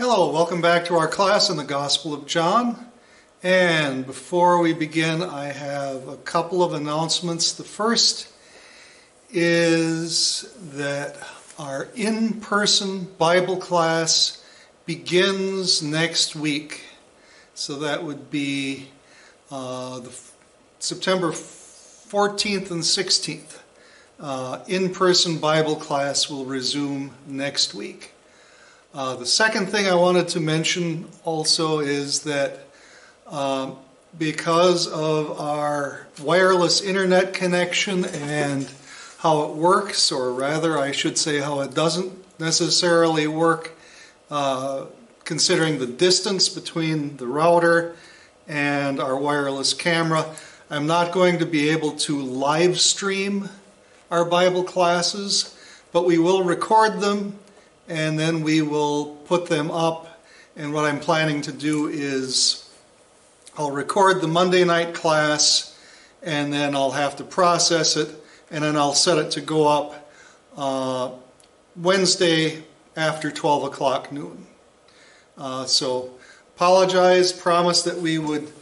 Hello, welcome back to our class in the Gospel of John. And before we begin, I have a couple of announcements. The first is that our in person Bible class begins next week. So that would be uh, the September 14th and 16th. Uh, in person Bible class will resume next week. Uh, the second thing I wanted to mention also is that um, because of our wireless internet connection and how it works, or rather, I should say, how it doesn't necessarily work, uh, considering the distance between the router and our wireless camera, I'm not going to be able to live stream our Bible classes, but we will record them and then we will put them up. And what I'm planning to do is I'll record the Monday night class and then I'll have to process it and then I'll set it to go up uh, Wednesday after 12 o'clock noon. Uh, so apologize, promise that we would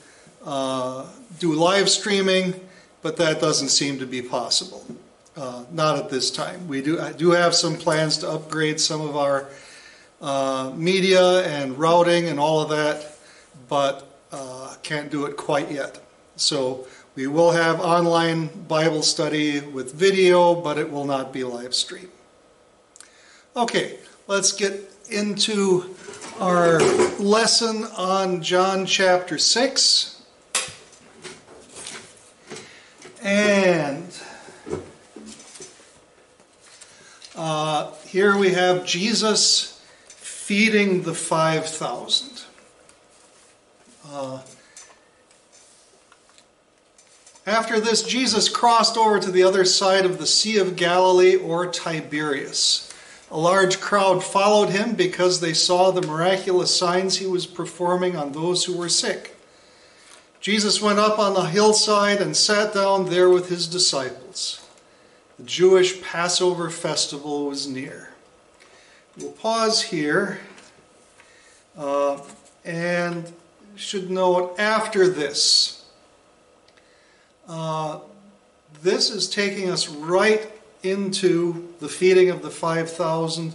uh, do live streaming, but that doesn't seem to be possible. Uh, not at this time. We do I do have some plans to upgrade some of our uh, media and routing and all of that, but uh, can't do it quite yet. So we will have online Bible study with video, but it will not be live stream. Okay, let's get into our lesson on John chapter 6. And Uh, here we have Jesus feeding the 5,000. Uh, after this, Jesus crossed over to the other side of the Sea of Galilee or Tiberias. A large crowd followed him because they saw the miraculous signs he was performing on those who were sick. Jesus went up on the hillside and sat down there with his disciples. The Jewish Passover festival was near. We'll pause here uh, and should note after this, uh, this is taking us right into the feeding of the 5,000.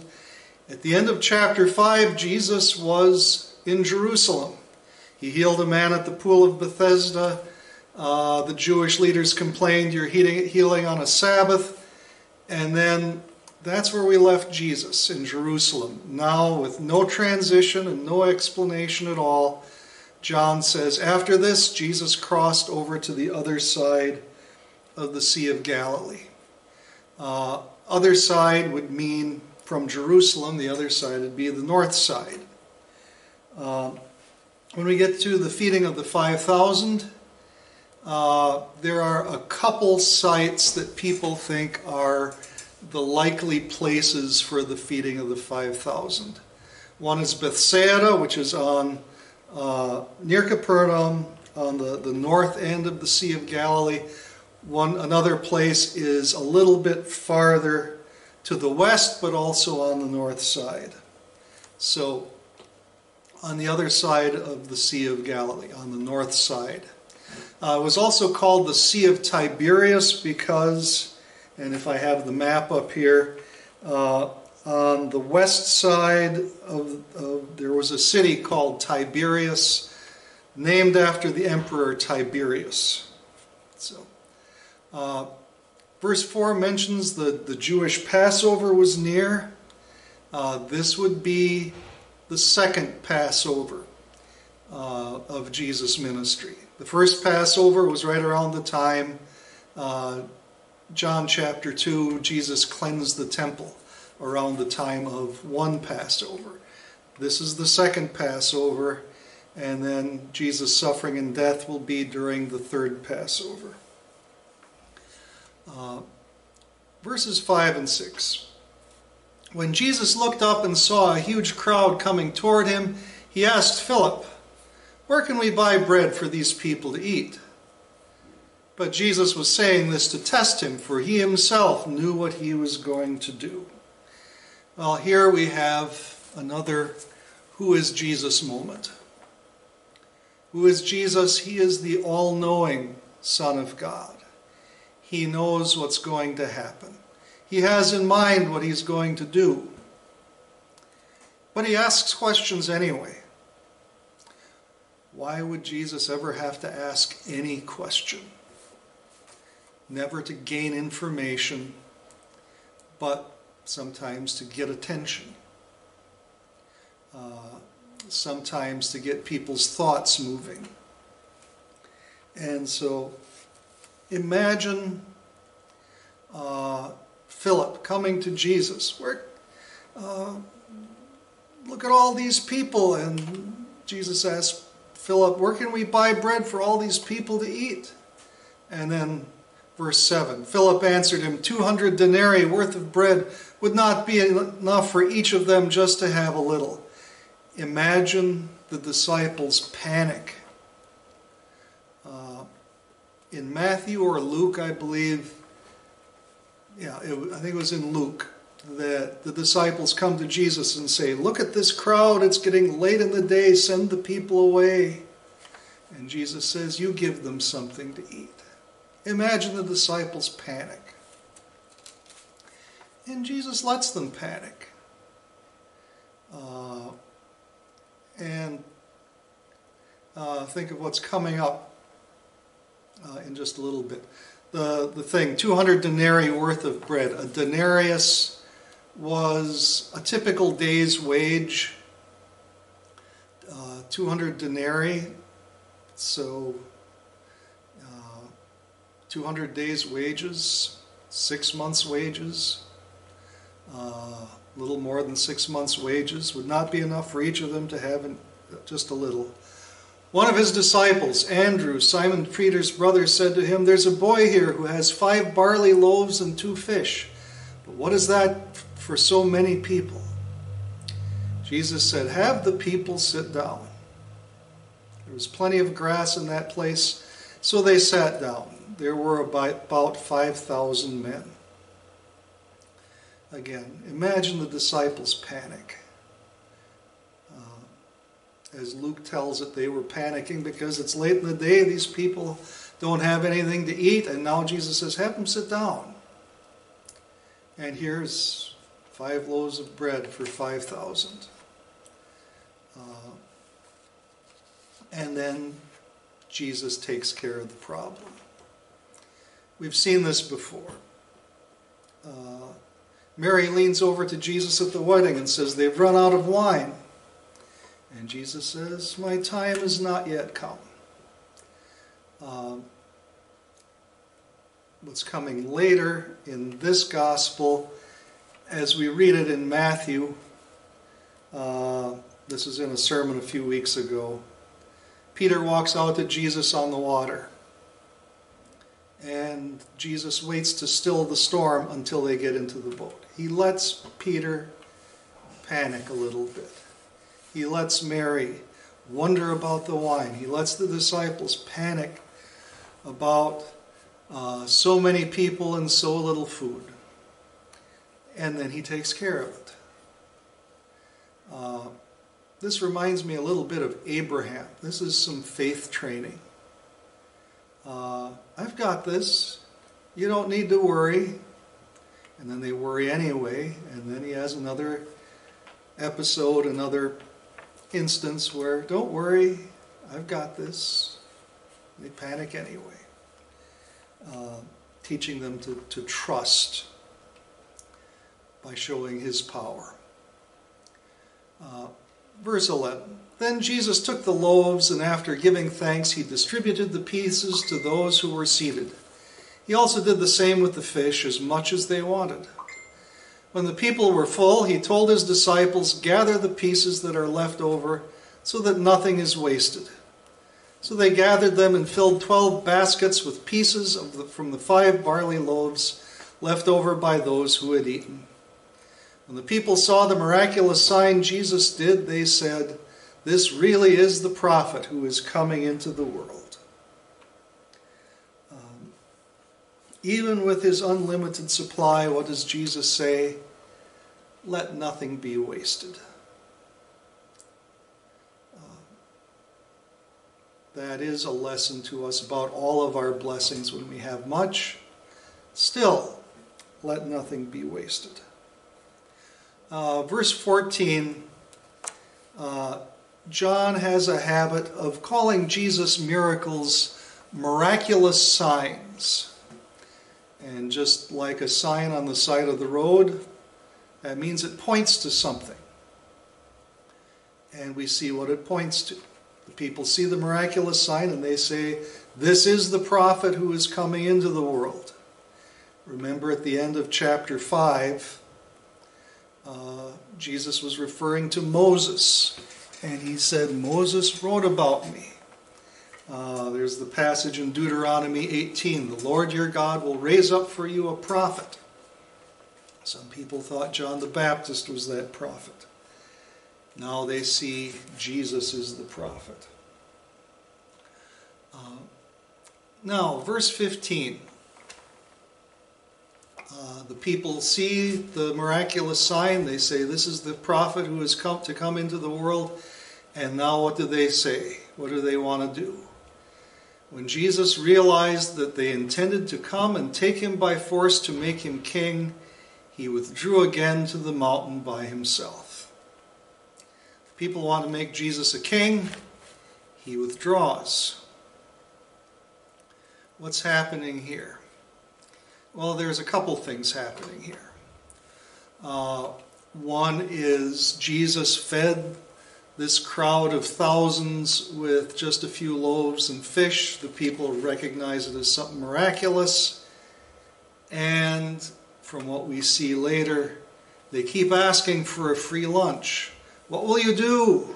At the end of chapter 5, Jesus was in Jerusalem. He healed a man at the pool of Bethesda. Uh, the Jewish leaders complained, You're healing on a Sabbath. And then that's where we left Jesus in Jerusalem. Now, with no transition and no explanation at all, John says, After this, Jesus crossed over to the other side of the Sea of Galilee. Uh, other side would mean from Jerusalem, the other side would be the north side. Uh, when we get to the feeding of the 5,000, uh, there are a couple sites that people think are the likely places for the feeding of the 5,000. One is Bethsaida, which is on uh, near Capernaum on the, the north end of the Sea of Galilee. One another place is a little bit farther to the west, but also on the north side. So, on the other side of the Sea of Galilee, on the north side. Uh, it was also called the Sea of Tiberias because, and if I have the map up here, uh, on the west side of, of, there was a city called Tiberias, named after the emperor Tiberius. So, uh, verse 4 mentions the, the Jewish Passover was near. Uh, this would be the second Passover uh, of Jesus' ministry. The first Passover was right around the time uh, John chapter 2, Jesus cleansed the temple around the time of one Passover. This is the second Passover, and then Jesus' suffering and death will be during the third Passover. Uh, verses 5 and 6. When Jesus looked up and saw a huge crowd coming toward him, he asked Philip, where can we buy bread for these people to eat? But Jesus was saying this to test him, for he himself knew what he was going to do. Well, here we have another who is Jesus moment. Who is Jesus? He is the all knowing Son of God. He knows what's going to happen. He has in mind what he's going to do. But he asks questions anyway. Why would Jesus ever have to ask any question? Never to gain information, but sometimes to get attention. Uh, sometimes to get people's thoughts moving. And so imagine uh, Philip coming to Jesus. Where, uh, look at all these people. And Jesus asked Philip, Where can we buy bread for all these people to eat? And then verse 7 Philip answered him, 200 denarii worth of bread would not be enough for each of them just to have a little. Imagine the disciples' panic. Uh, in Matthew or Luke, I believe, yeah, it, I think it was in Luke, that the disciples come to Jesus and say, Look at this crowd, it's getting late in the day, send the people away. And Jesus says, You give them something to eat. Imagine the disciples panic. And Jesus lets them panic. Uh, and uh, think of what's coming up uh, in just a little bit. The, the thing 200 denarii worth of bread. A denarius was a typical day's wage, uh, 200 denarii, so uh, 200 days' wages, six months' wages. Uh, little more than six months' wages would not be enough for each of them to have an, just a little. One of his disciples, Andrew, Simon Peter's brother, said to him, There's a boy here who has five barley loaves and two fish. But what is that for so many people? Jesus said, Have the people sit down. There was plenty of grass in that place, so they sat down. There were about 5,000 men. Again, imagine the disciples' panic. Uh, as Luke tells it, they were panicking because it's late in the day, these people don't have anything to eat, and now Jesus says, Have them sit down. And here's five loaves of bread for 5,000. Uh, and then Jesus takes care of the problem. We've seen this before. Uh, Mary leans over to Jesus at the wedding and says, They've run out of wine. And Jesus says, My time has not yet come. Um, what's coming later in this gospel, as we read it in Matthew, uh, this is in a sermon a few weeks ago. Peter walks out to Jesus on the water. And Jesus waits to still the storm until they get into the boat. He lets Peter panic a little bit. He lets Mary wonder about the wine. He lets the disciples panic about uh, so many people and so little food. And then he takes care of it. Uh, this reminds me a little bit of Abraham. This is some faith training. Uh, I've got this. You don't need to worry and then they worry anyway, and then he has another episode, another instance where, don't worry, I've got this. They panic anyway. Uh, teaching them to, to trust by showing his power. Uh, verse 11 Then Jesus took the loaves, and after giving thanks, he distributed the pieces to those who were seated he also did the same with the fish, as much as they wanted. When the people were full, he told his disciples, Gather the pieces that are left over, so that nothing is wasted. So they gathered them and filled twelve baskets with pieces the, from the five barley loaves left over by those who had eaten. When the people saw the miraculous sign Jesus did, they said, This really is the prophet who is coming into the world. Um, even with his unlimited supply, what does Jesus say? Let nothing be wasted. Um, that is a lesson to us about all of our blessings when we have much. Still, let nothing be wasted. Uh, verse 14, uh, John has a habit of calling Jesus' miracles miraculous signs. And just like a sign on the side of the road, that means it points to something. And we see what it points to. The people see the miraculous sign and they say, This is the prophet who is coming into the world. Remember at the end of chapter 5, uh, Jesus was referring to Moses. And he said, Moses wrote about me. Uh, there's the passage in Deuteronomy 18 The Lord your God will raise up for you a prophet. Some people thought John the Baptist was that prophet. Now they see Jesus is the prophet. Uh, now, verse 15. Uh, the people see the miraculous sign. They say, This is the prophet who has come to come into the world. And now, what do they say? What do they want to do? When Jesus realized that they intended to come and take him by force to make him king, he withdrew again to the mountain by himself. If people want to make Jesus a king, he withdraws. What's happening here? Well, there's a couple things happening here. Uh, one is Jesus fed this crowd of thousands with just a few loaves and fish. The people recognize it as something miraculous. And from what we see later, they keep asking for a free lunch. What will you do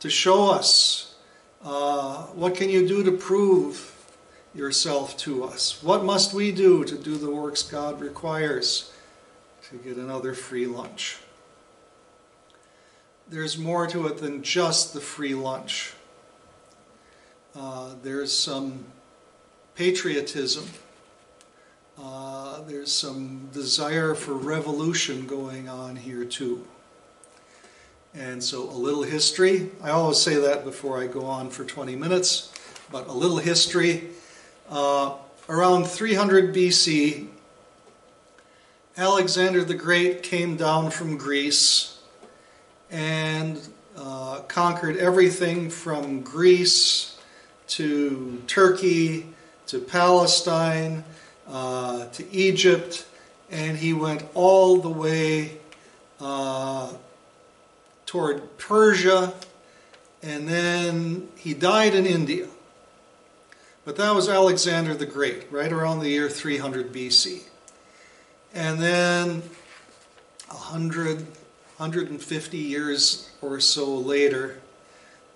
to show us? Uh, what can you do to prove yourself to us? What must we do to do the works God requires to get another free lunch? there's more to it than just the free lunch. Uh, there's some patriotism. Uh, there's some desire for revolution going on here too. And so, a little history. I always say that before I go on for 20 minutes, but a little history. Uh, around 300 BC, Alexander the Great came down from Greece and uh, conquered everything from Greece to Turkey to Palestine uh, to Egypt, and he went all the way uh, toward Persia, and then he died in India. But that was Alexander the Great, right around the year 300 BC. And then 100, 150 years or so later,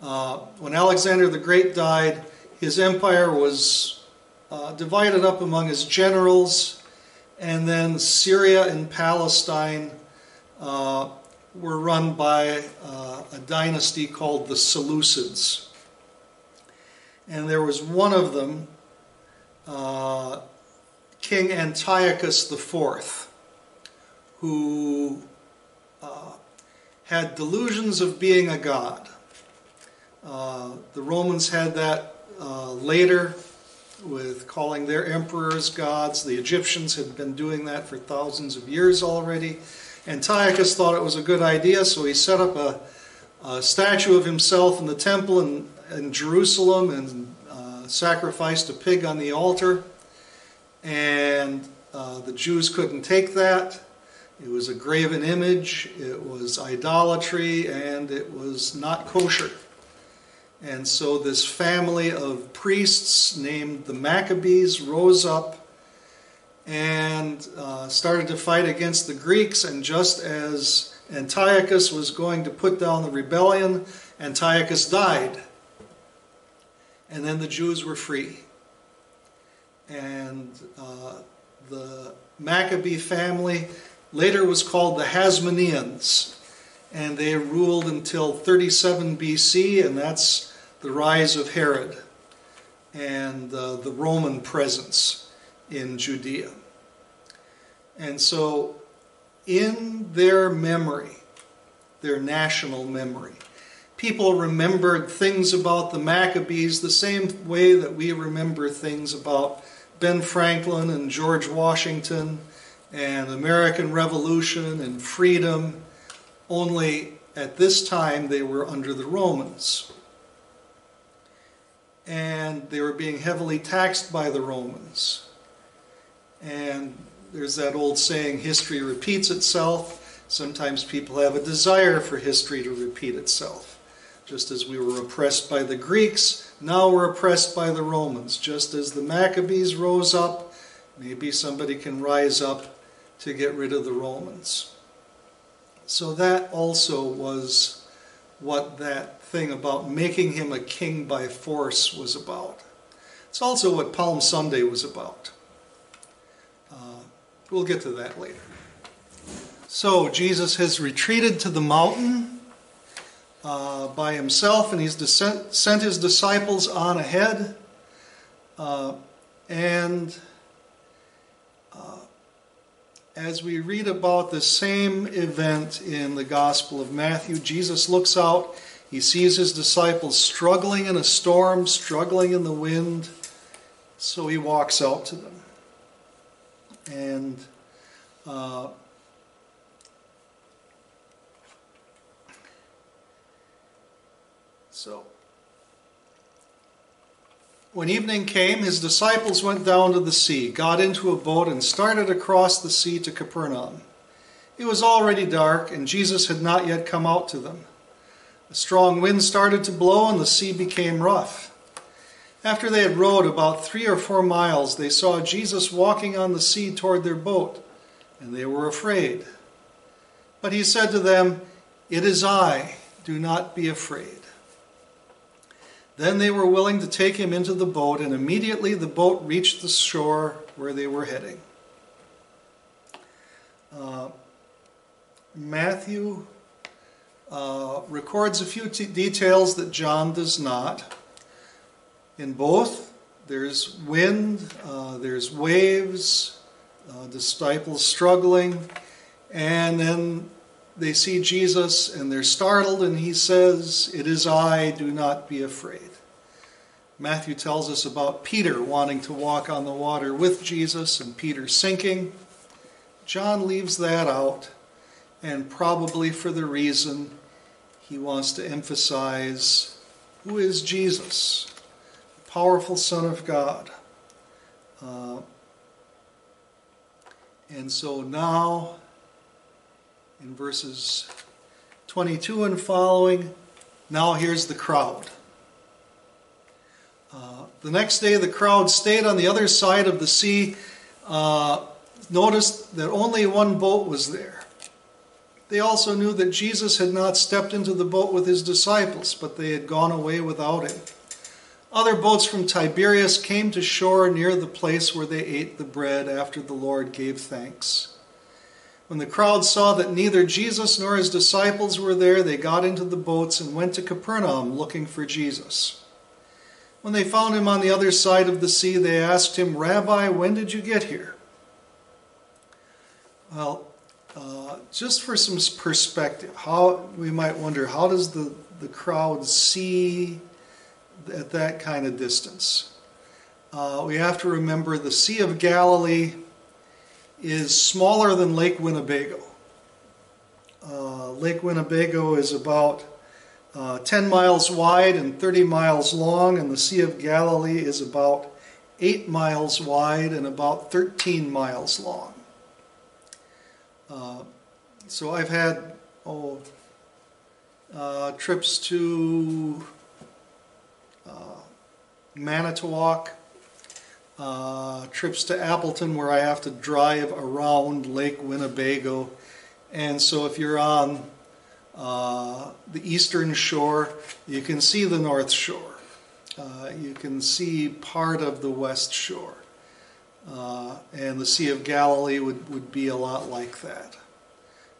uh, when Alexander the Great died, his empire was uh, divided up among his generals, and then Syria and Palestine uh, were run by uh, a dynasty called the Seleucids. And there was one of them, uh, King Antiochus IV, who uh, had delusions of being a god. Uh, the Romans had that uh, later with calling their emperors gods. The Egyptians had been doing that for thousands of years already. Antiochus thought it was a good idea, so he set up a, a statue of himself in the temple in, in Jerusalem and uh, sacrificed a pig on the altar. And uh, the Jews couldn't take that. It was a graven image, it was idolatry, and it was not kosher. And so this family of priests named the Maccabees rose up and uh, started to fight against the Greeks. And just as Antiochus was going to put down the rebellion, Antiochus died. And then the Jews were free. And uh, the Maccabee family later was called the Hasmoneans, and they ruled until 37 BC, and that's the rise of Herod and uh, the Roman presence in Judea. And so, in their memory, their national memory, people remembered things about the Maccabees the same way that we remember things about Ben Franklin and George Washington and American Revolution and freedom, only at this time they were under the Romans. And they were being heavily taxed by the Romans. And there's that old saying, history repeats itself. Sometimes people have a desire for history to repeat itself. Just as we were oppressed by the Greeks, now we're oppressed by the Romans. Just as the Maccabees rose up, maybe somebody can rise up to get rid of the Romans. So that also was what that thing about making him a king by force was about. It's also what Palm Sunday was about. Uh, we'll get to that later. So Jesus has retreated to the mountain uh, by himself, and he's sent his disciples on ahead. Uh, and uh, as we read about the same event in the Gospel of Matthew, Jesus looks out. He sees his disciples struggling in a storm, struggling in the wind. So he walks out to them. And So, when evening came, his disciples went down to the sea, got into a boat, and started across the sea to Capernaum. It was already dark, and Jesus had not yet come out to them. A strong wind started to blow, and the sea became rough. After they had rowed about three or four miles, they saw Jesus walking on the sea toward their boat, and they were afraid. But he said to them, It is I, do not be afraid. Then they were willing to take him into the boat, and immediately the boat reached the shore where they were heading. Uh, Matthew uh, records a few t- details that John does not. In both, there's wind, uh, there's waves, uh, disciples struggling, and then they see Jesus and they're startled, and he says, It is I, do not be afraid. Matthew tells us about Peter wanting to walk on the water with Jesus and Peter sinking. John leaves that out, and probably for the reason he wants to emphasize who is Jesus, the powerful Son of God. Uh, and so now, in verses 22 and following, now here's the crowd. Uh, the next day, the crowd stayed on the other side of the sea. Uh, noticed that only one boat was there. They also knew that Jesus had not stepped into the boat with his disciples, but they had gone away without him. Other boats from Tiberias came to shore near the place where they ate the bread after the Lord gave thanks. When the crowd saw that neither Jesus nor his disciples were there, they got into the boats and went to Capernaum looking for Jesus. When they found him on the other side of the sea, they asked him, Rabbi, when did you get here? Well, uh, just for some perspective, how we might wonder, how does the, the crowd see at that kind of distance? Uh, we have to remember the Sea of Galilee is smaller than Lake Winnebago. Uh, Lake Winnebago is about uh, 10 miles wide and 30 miles long, and the Sea of Galilee is about 8 miles wide and about 13 miles long. Uh, so I've had oh, uh, trips to uh, Manitowoc, uh, trips to Appleton where I have to drive around Lake Winnebago. And so if you're on uh, the eastern shore, you can see the north shore. Uh, you can see part of the west shore. Uh, and the Sea of Galilee would, would be a lot like that.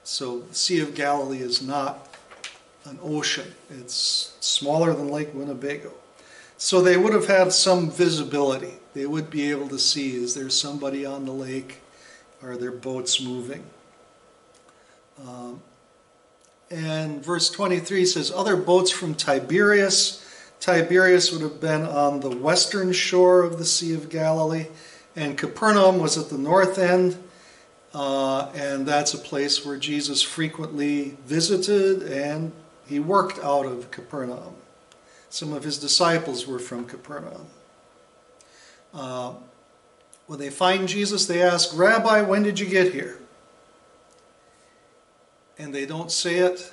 So the Sea of Galilee is not an ocean. It's smaller than Lake Winnebago. So they would have had some visibility. They would be able to see is there somebody on the lake? Are there boats moving? Um, And verse 23 says, Other boats from Tiberias. Tiberias would have been on the western shore of the Sea of Galilee, and Capernaum was at the north end. Uh, and that's a place where Jesus frequently visited and he worked out of Capernaum. Some of his disciples were from Capernaum. Uh, when they find Jesus, they ask, Rabbi, when did you get here? And they don't say it,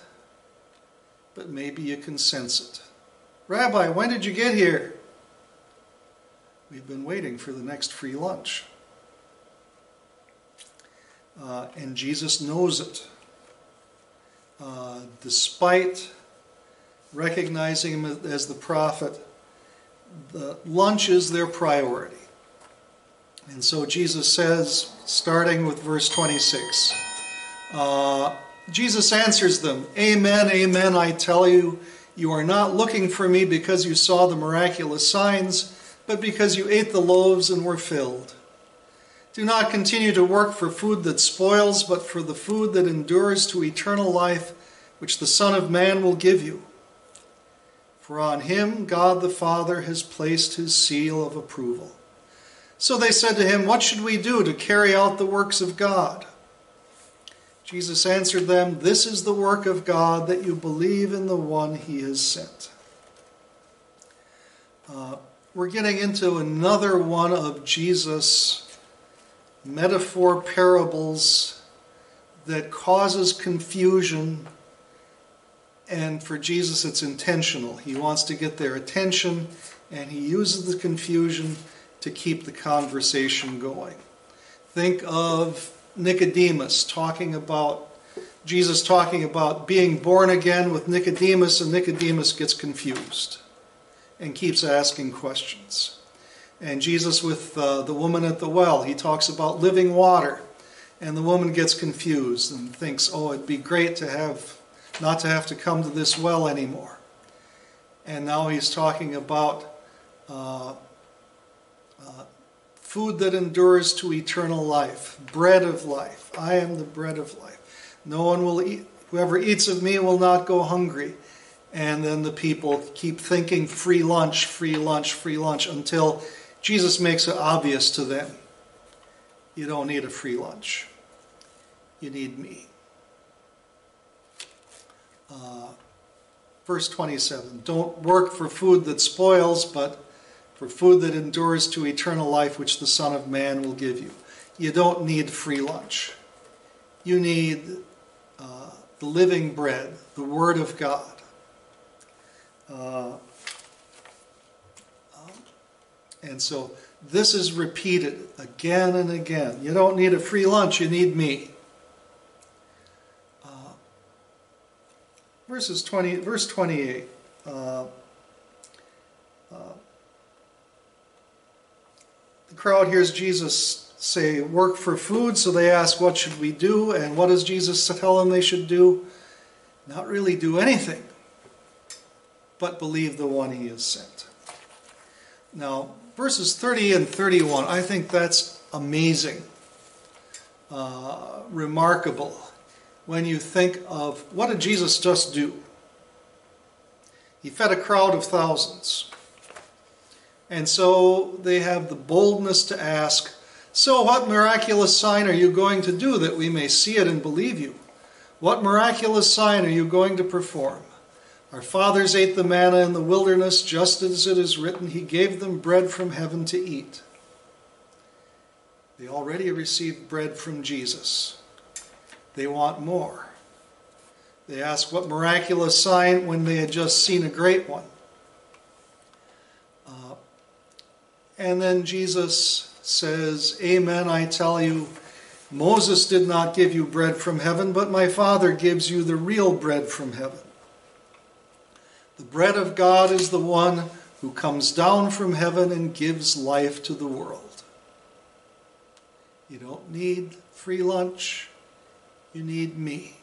but maybe you can sense it. Rabbi, when did you get here? We've been waiting for the next free lunch. Uh, and Jesus knows it. Uh, despite recognizing him as the prophet, the lunch is their priority. And so Jesus says, starting with verse 26, uh, Jesus answers them, Amen, amen, I tell you, you are not looking for me because you saw the miraculous signs, but because you ate the loaves and were filled. Do not continue to work for food that spoils, but for the food that endures to eternal life, which the Son of Man will give you. For on him God the Father has placed his seal of approval. So they said to him, What should we do to carry out the works of God? Jesus answered them, This is the work of God, that you believe in the one he has sent. Uh, we're getting into another one of Jesus' metaphor parables that causes confusion. And for Jesus, it's intentional. He wants to get their attention, and he uses the confusion to keep the conversation going. Think of Nicodemus talking about Jesus talking about being born again with Nicodemus, and Nicodemus gets confused and keeps asking questions. And Jesus with uh, the woman at the well, he talks about living water. And the woman gets confused and thinks, oh, it'd be great to have, not to have to come to this well anymore. And now he's talking about uh, uh, food that endures to eternal life, bread of life. I am the bread of life. No one will eat, whoever eats of me will not go hungry. And then the people keep thinking free lunch, free lunch, free lunch until Jesus makes it obvious to them you don't need a free lunch, you need me. Uh, verse 27 Don't work for food that spoils, but for food that endures to eternal life, which the Son of Man will give you. You don't need free lunch. You need uh, the living bread, the Word of God. Uh, and so this is repeated again and again. You don't need a free lunch, you need me. Verses 20, verse 28. Uh, uh, the crowd hears Jesus say, Work for food, so they ask, What should we do? And what does Jesus tell them they should do? Not really do anything, but believe the one he has sent. Now, verses 30 and 31, I think that's amazing, uh, remarkable, when you think of what did Jesus just do? He fed a crowd of thousands. And so they have the boldness to ask, So, what miraculous sign are you going to do that we may see it and believe you? What miraculous sign are you going to perform? Our fathers ate the manna in the wilderness, just as it is written, He gave them bread from heaven to eat. They already received bread from Jesus. They want more. They ask what miraculous sign when they had just seen a great one. Uh, and then Jesus says, Amen, I tell you, Moses did not give you bread from heaven, but my Father gives you the real bread from heaven. The bread of God is the one who comes down from heaven and gives life to the world. You don't need free lunch, you need me.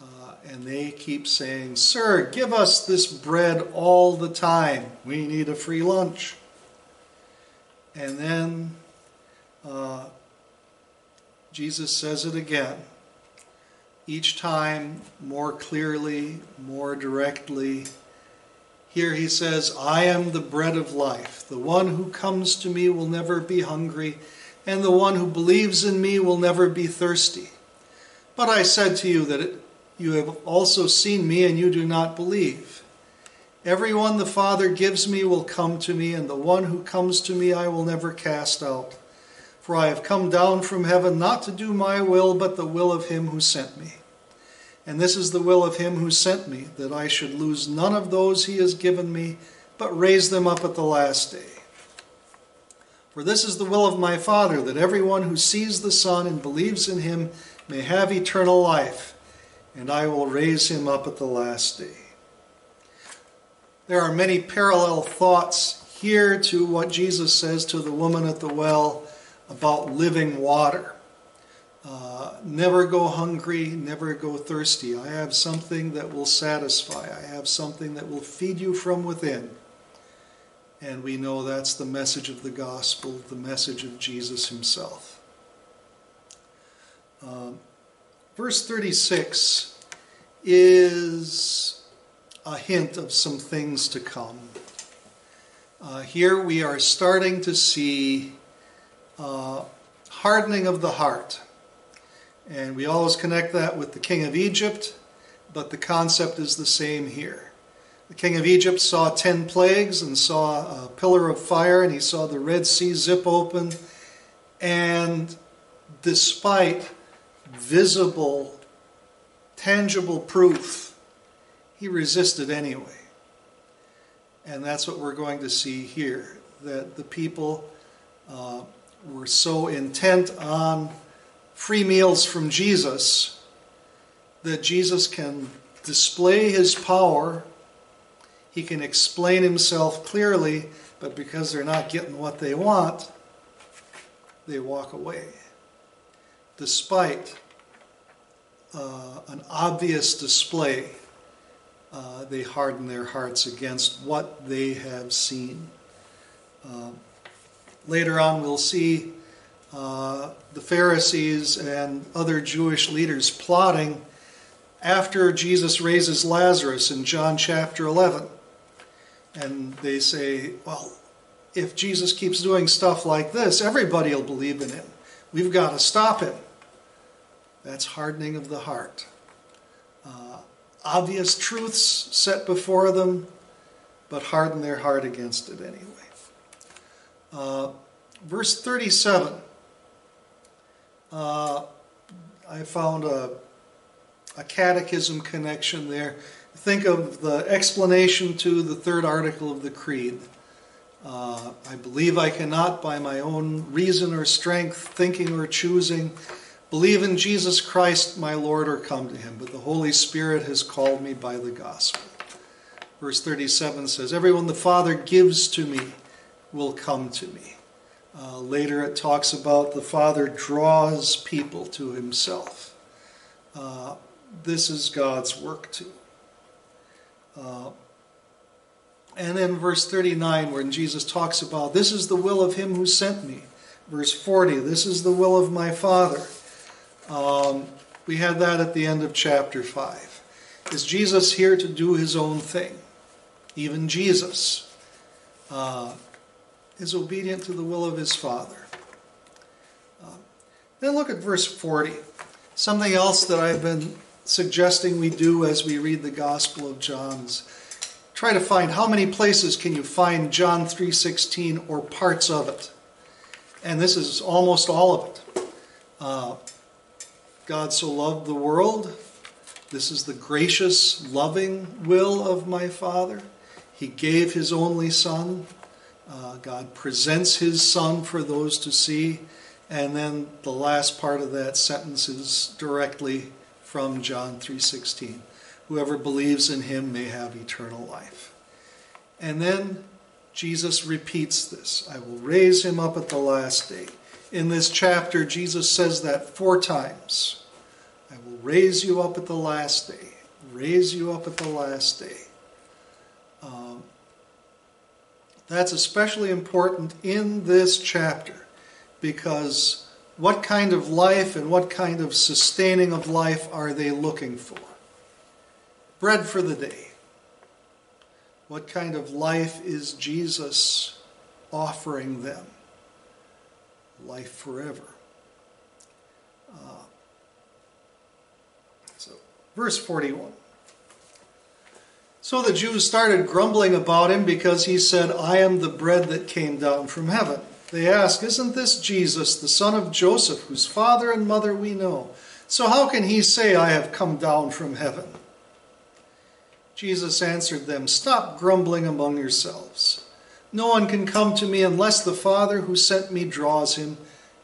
Uh, and they keep saying, Sir, give us this bread all the time. We need a free lunch. And then uh, Jesus says it again each time more clearly, more directly. Here he says, I am the bread of life. The one who comes to me will never be hungry, and the one who believes in me will never be thirsty. But I said to you that it, you have also seen me, and you do not believe. Everyone the Father gives me will come to me, and the one who comes to me I will never cast out. For I have come down from heaven not to do my will, but the will of him who sent me. And this is the will of him who sent me, that I should lose none of those he has given me, but raise them up at the last day. For this is the will of my Father, that everyone who sees the Son and believes in him may have eternal life, and I will raise him up at the last day. There are many parallel thoughts here to what Jesus says to the woman at the well about living water. Uh, never go hungry, never go thirsty. I have something that will satisfy. I have something that will feed you from within. And we know that's the message of the gospel, the message of Jesus himself. Um, verse 36 is a hint of some things to come. Uh, here we are starting to see uh, hardening of the heart. And we always connect that with the king of Egypt, but the concept is the same here. The king of Egypt saw ten plagues and saw a pillar of fire, and he saw the Red Sea zip open. And despite visible, tangible proof, he resisted anyway. And that's what we're going to see here that the people uh, were so intent on free meals from Jesus that Jesus can display his power, he can explain himself clearly, but because they're not getting what they want, they walk away. Despite uh, an obvious display, uh, they harden their hearts against what they have seen. Uh, later on, we'll see uh, the Pharisees and other Jewish leaders plotting after Jesus raises Lazarus in John chapter 11. And they say, well, if Jesus keeps doing stuff like this, everybody will believe in him. We've got to stop him. That's hardening of the heart. Uh, obvious truths set before them, but harden their heart against it anyway. Uh, verse 37 uh, I found a, a catechism connection there. Think of the explanation to the third article of the Creed. Uh, I believe I cannot, by my own reason or strength, thinking or choosing, believe in Jesus Christ, my Lord, or come to him, but the Holy Spirit has called me by the gospel. Verse 37 says, Everyone the Father gives to me will come to me. Uh, later it talks about the Father draws people to himself. Uh, this is God's work too. Uh, and then verse 39, when Jesus talks about, This is the will of him who sent me. Verse 40, This is the will of my Father. Um, we had that at the end of chapter 5. Is Jesus here to do his own thing? Even Jesus. Uh, is obedient to the will of his Father. Uh, then look at verse 40. Something else that I've been suggesting we do as we read the Gospel of John's try to find how many places can you find John 3:16 or parts of it. And this is almost all of it. Uh, God so loved the world. This is the gracious, loving will of my Father. He gave his only Son uh, God presents his Son for those to see. And then the last part of that sentence is directly from John 3:16. Whoever believes in him may have eternal life. And then Jesus repeats this. I will raise him up at the last day. In this chapter, Jesus says that four times. I will raise you up at the last day. Raise you up at the last day. Um, that's especially important in this chapter because what kind of life and what kind of sustaining of life are they looking for? Bread for the day. What kind of life is Jesus offering them? Life forever. Uh, so, verse 41. So the Jews started grumbling about him because he said, I am the bread that came down from heaven. They ask, Isn't this Jesus, the son of Joseph, whose father and mother we know? So how can he say, I have come down from heaven? Jesus answered them, Stop grumbling among yourselves. No one can come to me unless the Father who sent me draws him,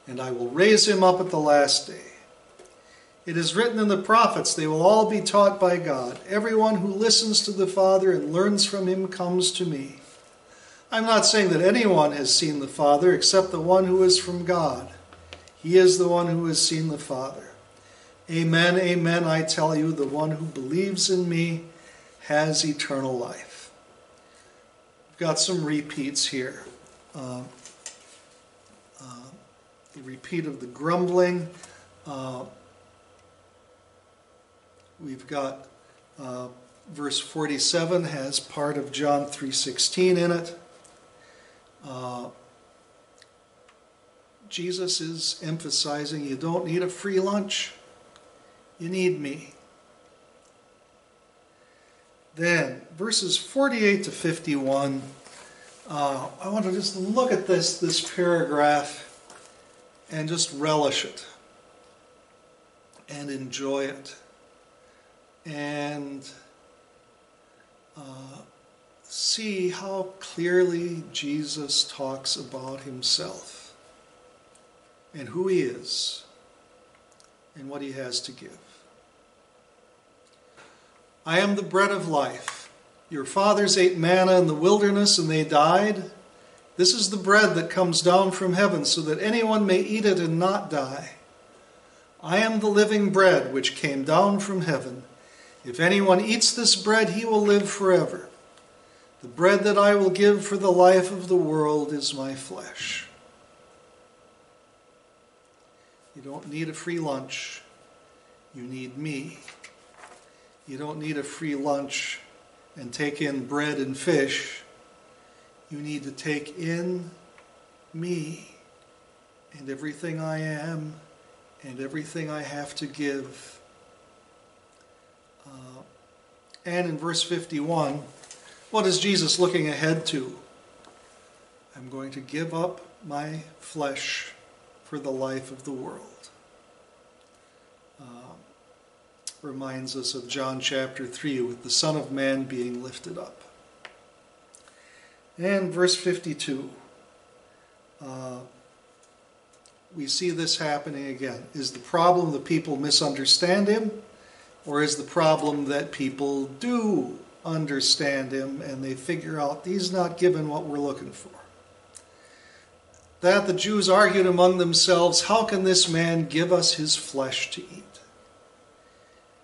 and I will raise him up at the last day. It is written in the prophets, they will all be taught by God. Everyone who listens to the Father and learns from him comes to me. I'm not saying that anyone has seen the Father except the one who is from God. He is the one who has seen the Father. Amen, amen, I tell you, the one who believes in me has eternal life. We've got some repeats here. Uh, uh, the repeat of the grumbling. Uh, we've got uh, verse 47 has part of John 3:16 in it. Uh, Jesus is emphasizing you don't need a free lunch. You need me. Then, verses 48 to 51, uh, I want to just look at this, this paragraph and just relish it and enjoy it and uh, see how clearly Jesus talks about himself and who he is and what he has to give. I am the bread of life. Your fathers ate manna in the wilderness and they died. This is the bread that comes down from heaven so that anyone may eat it and not die. I am the living bread which came down from heaven. If anyone eats this bread, he will live forever. The bread that I will give for the life of the world is my flesh. You don't need a free lunch. You need me. You don't need a free lunch and take in bread and fish. You need to take in me and everything I am and everything I have to give. Uh, and in verse 51, what is Jesus looking ahead to? I'm going to give up my flesh for the life of the world. Uh, reminds us of John chapter 3 with the Son of Man being lifted up. And verse 52, uh, we see this happening again. Is the problem the people misunderstand him, or is the problem that people do understand him and they figure out he's not given what we're looking for? That the Jews argued among themselves, How can this man give us his flesh to eat?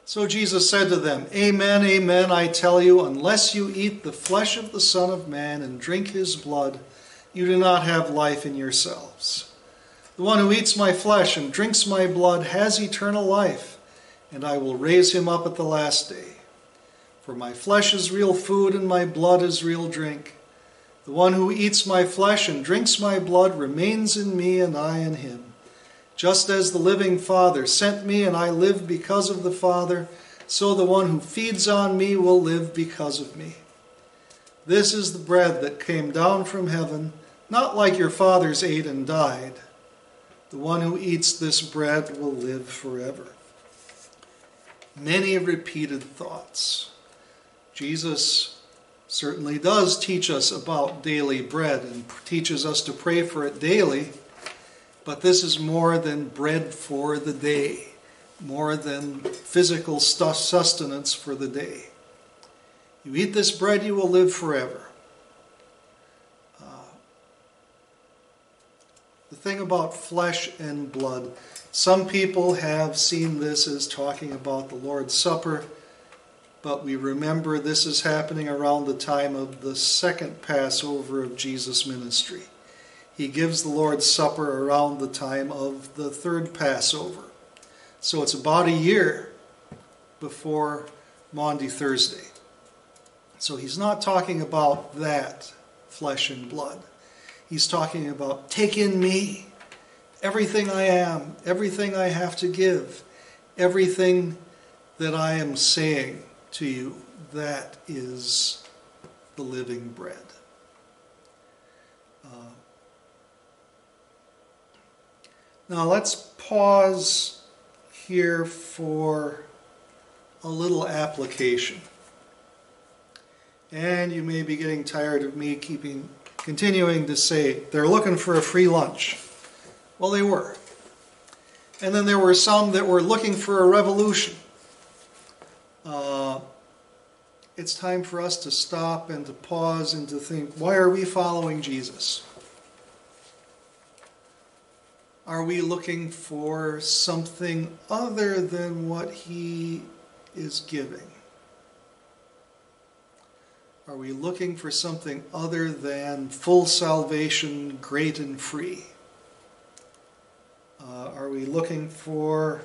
So Jesus said to them, Amen, amen, I tell you, unless you eat the flesh of the Son of Man and drink his blood, you do not have life in yourselves. The one who eats my flesh and drinks my blood has eternal life, and I will raise him up at the last day. For my flesh is real food, and my blood is real drink. The one who eats my flesh and drinks my blood remains in me, and I in him. Just as the living Father sent me, and I live because of the Father, so the one who feeds on me will live because of me. This is the bread that came down from heaven, not like your fathers ate and died. The one who eats this bread will live forever. Many repeated thoughts. Jesus certainly does teach us about daily bread and teaches us to pray for it daily. But this is more than bread for the day, more than physical sustenance for the day. You eat this bread, you will live forever. Uh, the thing about flesh and blood, some people have seen this as talking about the Lord's Supper, but we remember this is happening around the time of the second Passover of Jesus' ministry. he gives the Lord's Supper around the time of the third Passover. So it's about a year before Maundy Thursday. So he's not talking about that flesh and blood. He's talking about take in me, everything I am, everything I have to give, everything that I am saying to you. That is the living bread. Uh, now let's pause here for a little application. And you may be getting tired of me keeping continuing to say they're looking for a free lunch. Well, they were. And then there were some that were looking for a revolution. Uh, it's time for us to stop and to pause and to think why are we following Jesus? Are we looking for something other than what he is giving? Are we looking for something other than full salvation, great and free? Uh, are we looking for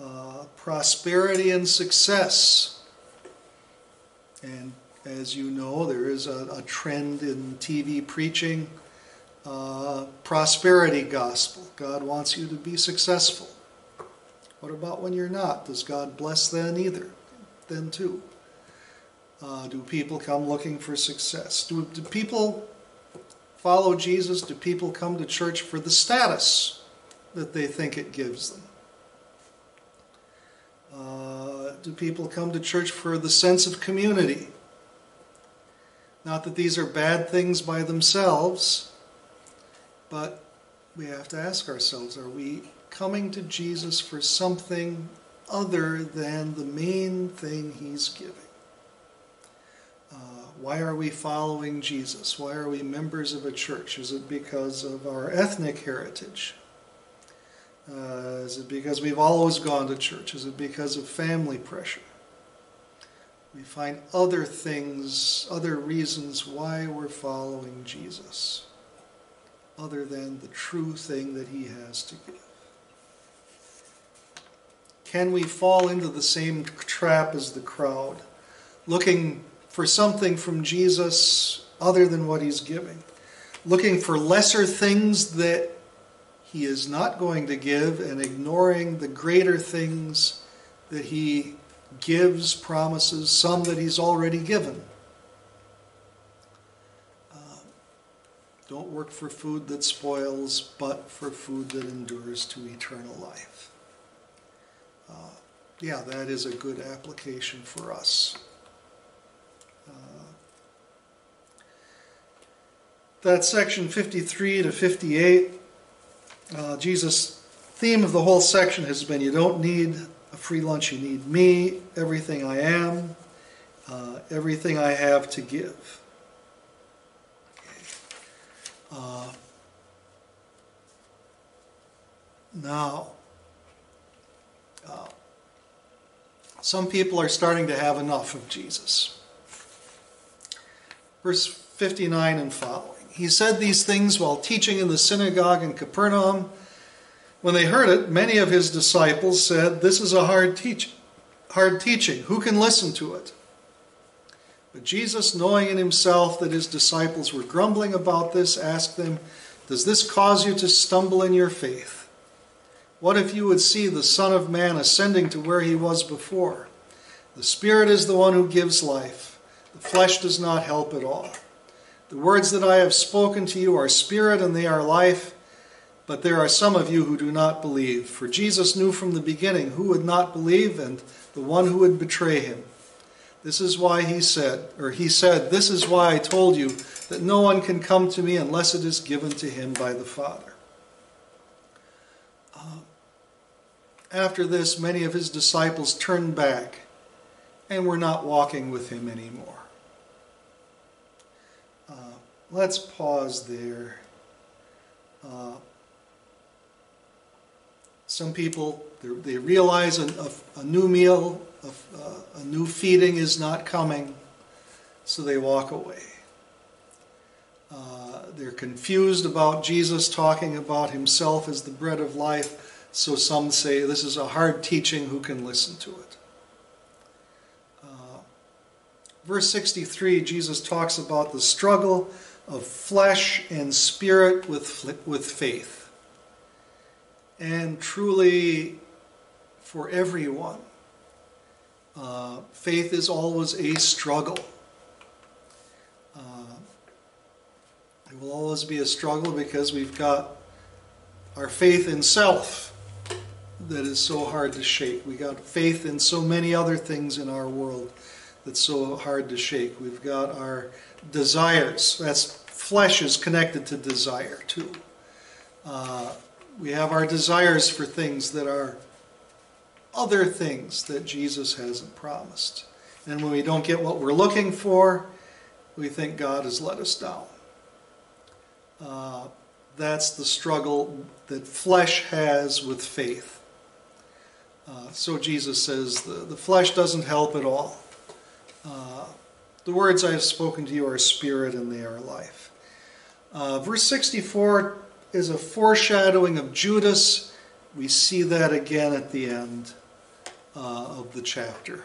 uh, prosperity and success? And as you know, there is a, a trend in TV preaching uh, prosperity gospel. God wants you to be successful. What about when you're not? Does God bless then either? Then too. Uh, do people come looking for success? Do, do people follow Jesus? Do people come to church for the status that they think it gives them? Uh, do people come to church for the sense of community? Not that these are bad things by themselves, but we have to ask ourselves are we coming to Jesus for something other than the main thing he's giving? Uh, why are we following Jesus? Why are we members of a church? Is it because of our ethnic heritage? Uh, is it because we've always gone to church? Is it because of family pressure? We find other things, other reasons why we're following Jesus, other than the true thing that he has to give. Can we fall into the same trap as the crowd, looking for something from Jesus other than what he's giving, looking for lesser things that he is not going to give, and ignoring the greater things that he gives, promises, some that he's already given. Uh, don't work for food that spoils, but for food that endures to eternal life. Uh, yeah, that is a good application for us. that section 53 to 58, uh, Jesus' theme of the whole section has been you don't need a free lunch, you need me, everything I am, uh, everything I have to give. Uh, now, uh, some people are starting to have enough of Jesus. Verse 59 and following. He said these things while teaching in the synagogue in Capernaum. When they heard it, many of his disciples said, This is a hard, teach- hard teaching. Who can listen to it? But Jesus, knowing in himself that his disciples were grumbling about this, asked them, Does this cause you to stumble in your faith? What if you would see the Son of Man ascending to where he was before? The Spirit is the one who gives life, the flesh does not help at all. The words that I have spoken to you are spirit and they are life, but there are some of you who do not believe. For Jesus knew from the beginning who would not believe and the one who would betray him. This is why he said, or he said, This is why I told you that no one can come to me unless it is given to him by the Father. Uh, after this, many of his disciples turned back and were not walking with him anymore. Let's pause there. Uh, some people they realize a, a, a new meal, a, a, new feeding is not coming, so they walk away. Uh, they're confused about Jesus talking about himself as the bread of life, so some say this is a hard teaching, who can listen to it? Uh, verse 63, Jesus talks about the struggle of flesh and spirit with, with faith. And truly, for everyone, uh, faith is always a struggle. Uh, it will always be a struggle because we've got our faith in self that is so hard to shake. We've got faith in so many other things in our world that's so hard to shake. We've got our desires. That's flesh is connected to desire too. Uh, we have our desires for things that are other things that Jesus hasn't promised. And when we don't get what we're looking for, we think God has let us down. Uh, that's the struggle that flesh has with faith. Uh, so Jesus says the, the flesh doesn't help at all. Uh, the words I have spoken to you are spirit and they are life. Uh, verse 64 is a foreshadowing of Judas. We see that again at the end uh, of the chapter.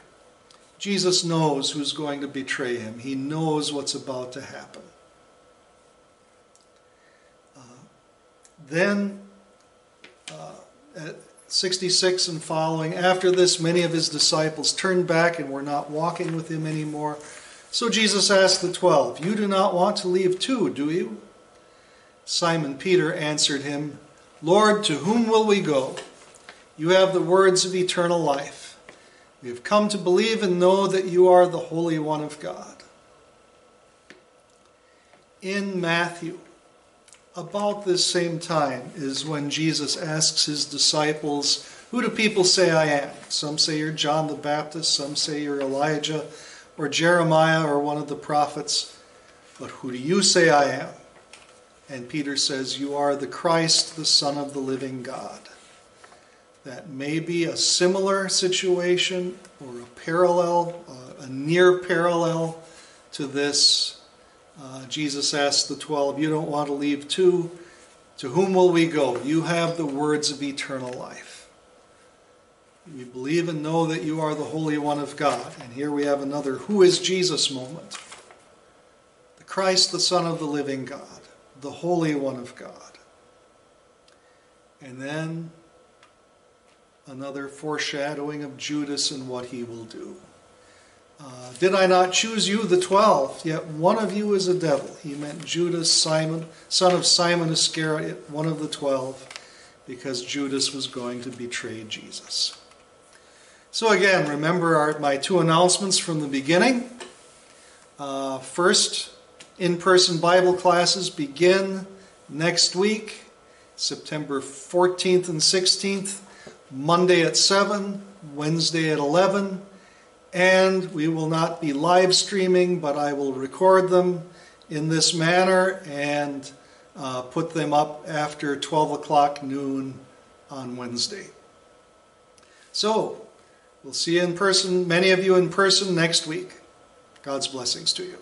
Jesus knows who's going to betray him, he knows what's about to happen. Uh, then, uh, at 66 and following, after this, many of his disciples turned back and were not walking with him anymore. So Jesus asked the twelve, You do not want to leave too, do you? Simon Peter answered him, Lord, to whom will we go? You have the words of eternal life. We have come to believe and know that you are the Holy One of God. In Matthew, about this same time is when Jesus asks his disciples, Who do people say I am? Some say you're John the Baptist, some say you're Elijah or Jeremiah or one of the prophets. But who do you say I am? And Peter says, You are the Christ, the Son of the living God. That may be a similar situation or a parallel, uh, a near parallel to this. Uh, Jesus asked the twelve, You don't want to leave too? To whom will we go? You have the words of eternal life. We believe and know that you are the Holy One of God. And here we have another Who is Jesus moment. The Christ, the Son of the living God the Holy One of God. And then another foreshadowing of Judas and what he will do. Uh, Did I not choose you, the twelve? Yet one of you is a devil. He meant Judas, Simon, son of Simon Iscariot, one of the twelve, because Judas was going to betray Jesus. So again, remember our, my two announcements from the beginning. Uh, first, in person Bible classes begin next week, September 14th and 16th, Monday at 7, Wednesday at 11. And we will not be live streaming, but I will record them in this manner and uh, put them up after 12 o'clock noon on Wednesday. So, we'll see you in person, many of you in person next week. God's blessings to you.